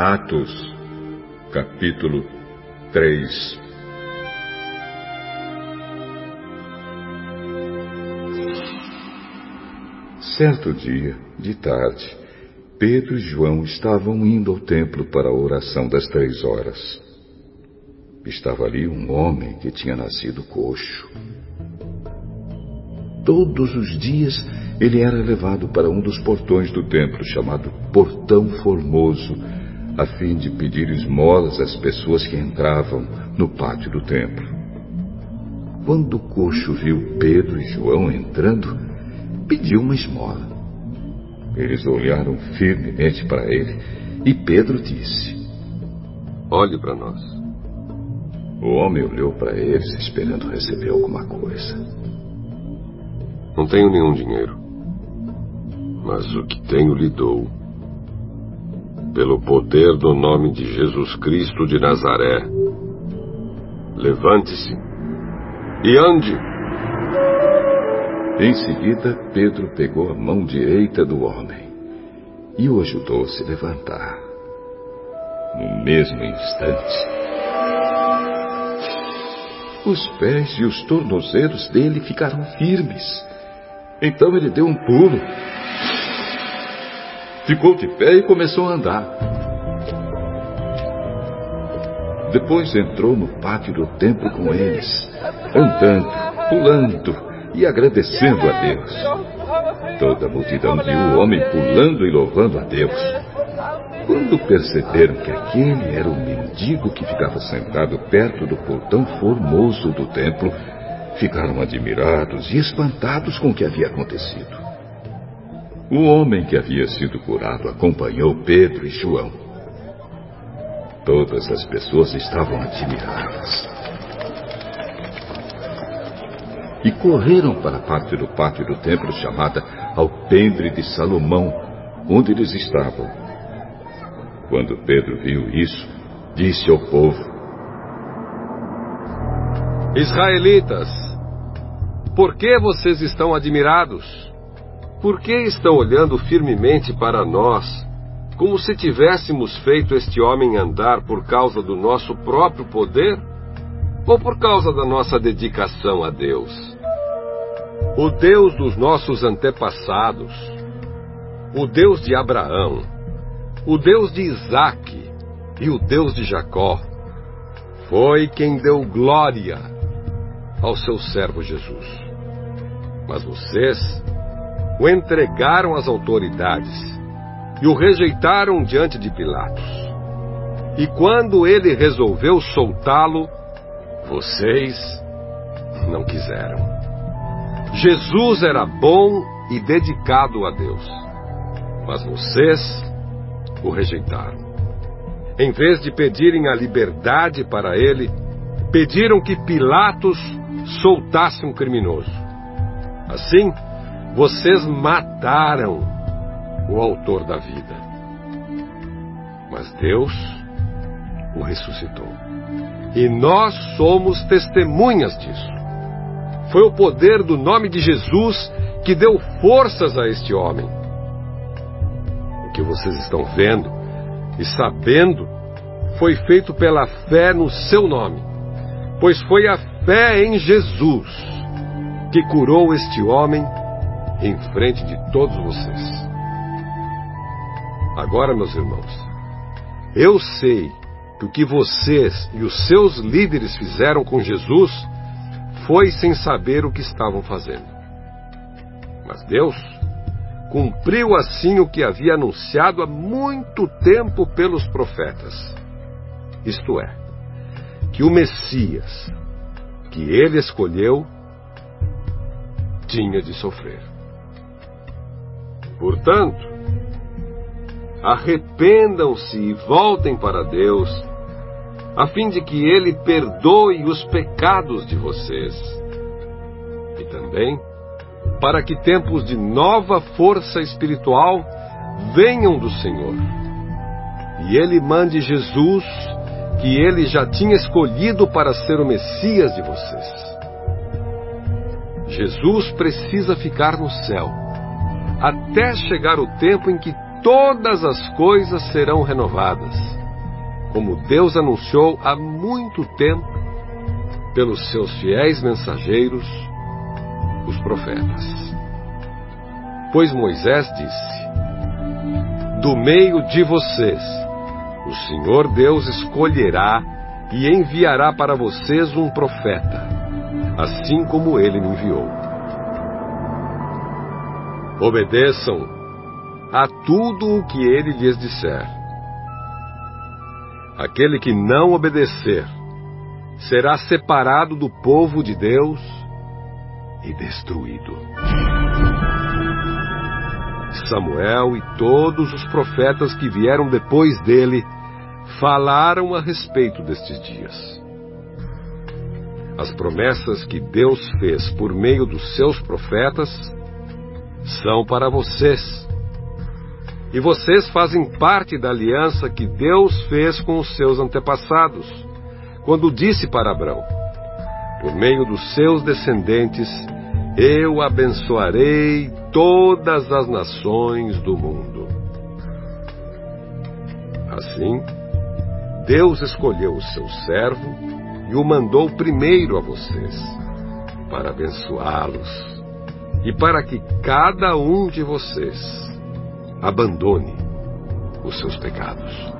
Atos, capítulo 3 Certo dia, de tarde, Pedro e João estavam indo ao templo para a oração das três horas. Estava ali um homem que tinha nascido coxo. Todos os dias ele era levado para um dos portões do templo, chamado Portão Formoso, a fim de pedir esmolas às pessoas que entravam no pátio do templo. Quando o coxo viu Pedro e João entrando, pediu uma esmola. Eles olharam firmemente para ele e Pedro disse: Olhe para nós. O homem olhou para eles esperando receber alguma coisa. Não tenho nenhum dinheiro, mas o que tenho lhe dou. Pelo poder do nome de Jesus Cristo de Nazaré, levante-se e ande. Em seguida, Pedro pegou a mão direita do homem e o ajudou a se levantar. No mesmo instante, os pés e os tornozelos dele ficaram firmes. Então ele deu um pulo, ficou de pé e começou a andar. Depois entrou no pátio do templo com eles, andando, pulando, e agradecendo a Deus. Toda a multidão viu o homem pulando e louvando a Deus. Quando perceberam que aquele era o mendigo que ficava sentado perto do portão formoso do templo, ficaram admirados e espantados com o que havia acontecido. O homem que havia sido curado acompanhou Pedro e João. Todas as pessoas estavam admiradas e correram para a parte do pátio do templo chamada Alpendre de Salomão, onde eles estavam. Quando Pedro viu isso, disse ao povo: Israelitas, por que vocês estão admirados? Por que estão olhando firmemente para nós, como se tivéssemos feito este homem andar por causa do nosso próprio poder? ou por causa da nossa dedicação a Deus. O Deus dos nossos antepassados, o Deus de Abraão, o Deus de Isaque e o Deus de Jacó, foi quem deu glória ao seu servo Jesus. Mas vocês o entregaram às autoridades e o rejeitaram diante de Pilatos. E quando ele resolveu soltá-lo, vocês não quiseram. Jesus era bom e dedicado a Deus, mas vocês o rejeitaram. Em vez de pedirem a liberdade para ele, pediram que Pilatos soltasse um criminoso. Assim, vocês mataram o autor da vida. Mas Deus o ressuscitou. E nós somos testemunhas disso. Foi o poder do nome de Jesus que deu forças a este homem. O que vocês estão vendo e sabendo foi feito pela fé no seu nome, pois foi a fé em Jesus que curou este homem em frente de todos vocês. Agora, meus irmãos, eu sei que o que vocês e os seus líderes fizeram com Jesus foi sem saber o que estavam fazendo. Mas Deus cumpriu assim o que havia anunciado há muito tempo pelos profetas. Isto é, que o Messias, que ele escolheu, tinha de sofrer. Portanto, arrependam-se e voltem para Deus, a fim de que Ele perdoe os pecados de vocês. E também para que tempos de nova força espiritual venham do Senhor. E Ele mande Jesus, que Ele já tinha escolhido para ser o Messias de vocês. Jesus precisa ficar no céu, até chegar o tempo em que todas as coisas serão renovadas, como Deus anunciou há muito tempo pelos seus fiéis mensageiros, os profetas. Pois Moisés disse: Do meio de vocês, o Senhor Deus escolherá e enviará para vocês um profeta, assim como ele me enviou. Obedeçam a tudo o que ele lhes disser. Aquele que não obedecer será separado do povo de Deus e destruído. Samuel e todos os profetas que vieram depois dele falaram a respeito destes dias. As promessas que Deus fez por meio dos seus profetas são para vocês. E vocês fazem parte da aliança que Deus fez com os seus antepassados, quando disse para Abraão: Por meio dos seus descendentes, eu abençoarei todas as nações do mundo. Assim, Deus escolheu o seu servo e o mandou primeiro a vocês, para abençoá-los e para que cada um de vocês abandone os seus pecados.